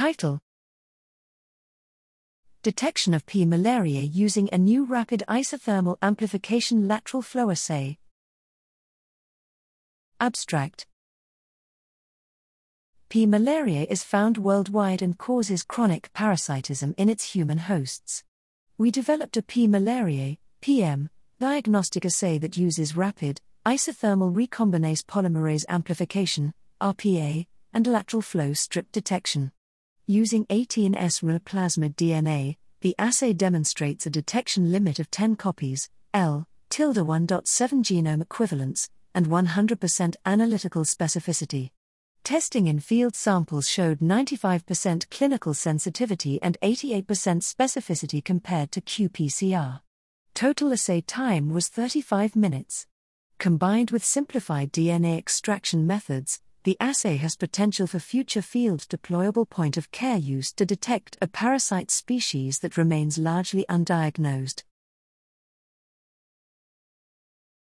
Title Detection of P. malariae using a new rapid isothermal amplification lateral flow assay. Abstract P. malariae is found worldwide and causes chronic parasitism in its human hosts. We developed a P. malariae PM, diagnostic assay that uses rapid, isothermal recombinase polymerase amplification, RPA, and lateral flow strip detection. Using 18S rho plasmid DNA, the assay demonstrates a detection limit of 10 copies, L, tilde 1.7 genome equivalents, and 100% analytical specificity. Testing in field samples showed 95% clinical sensitivity and 88% specificity compared to qPCR. Total assay time was 35 minutes. Combined with simplified DNA extraction methods, the assay has potential for future field deployable point of care use to detect a parasite species that remains largely undiagnosed.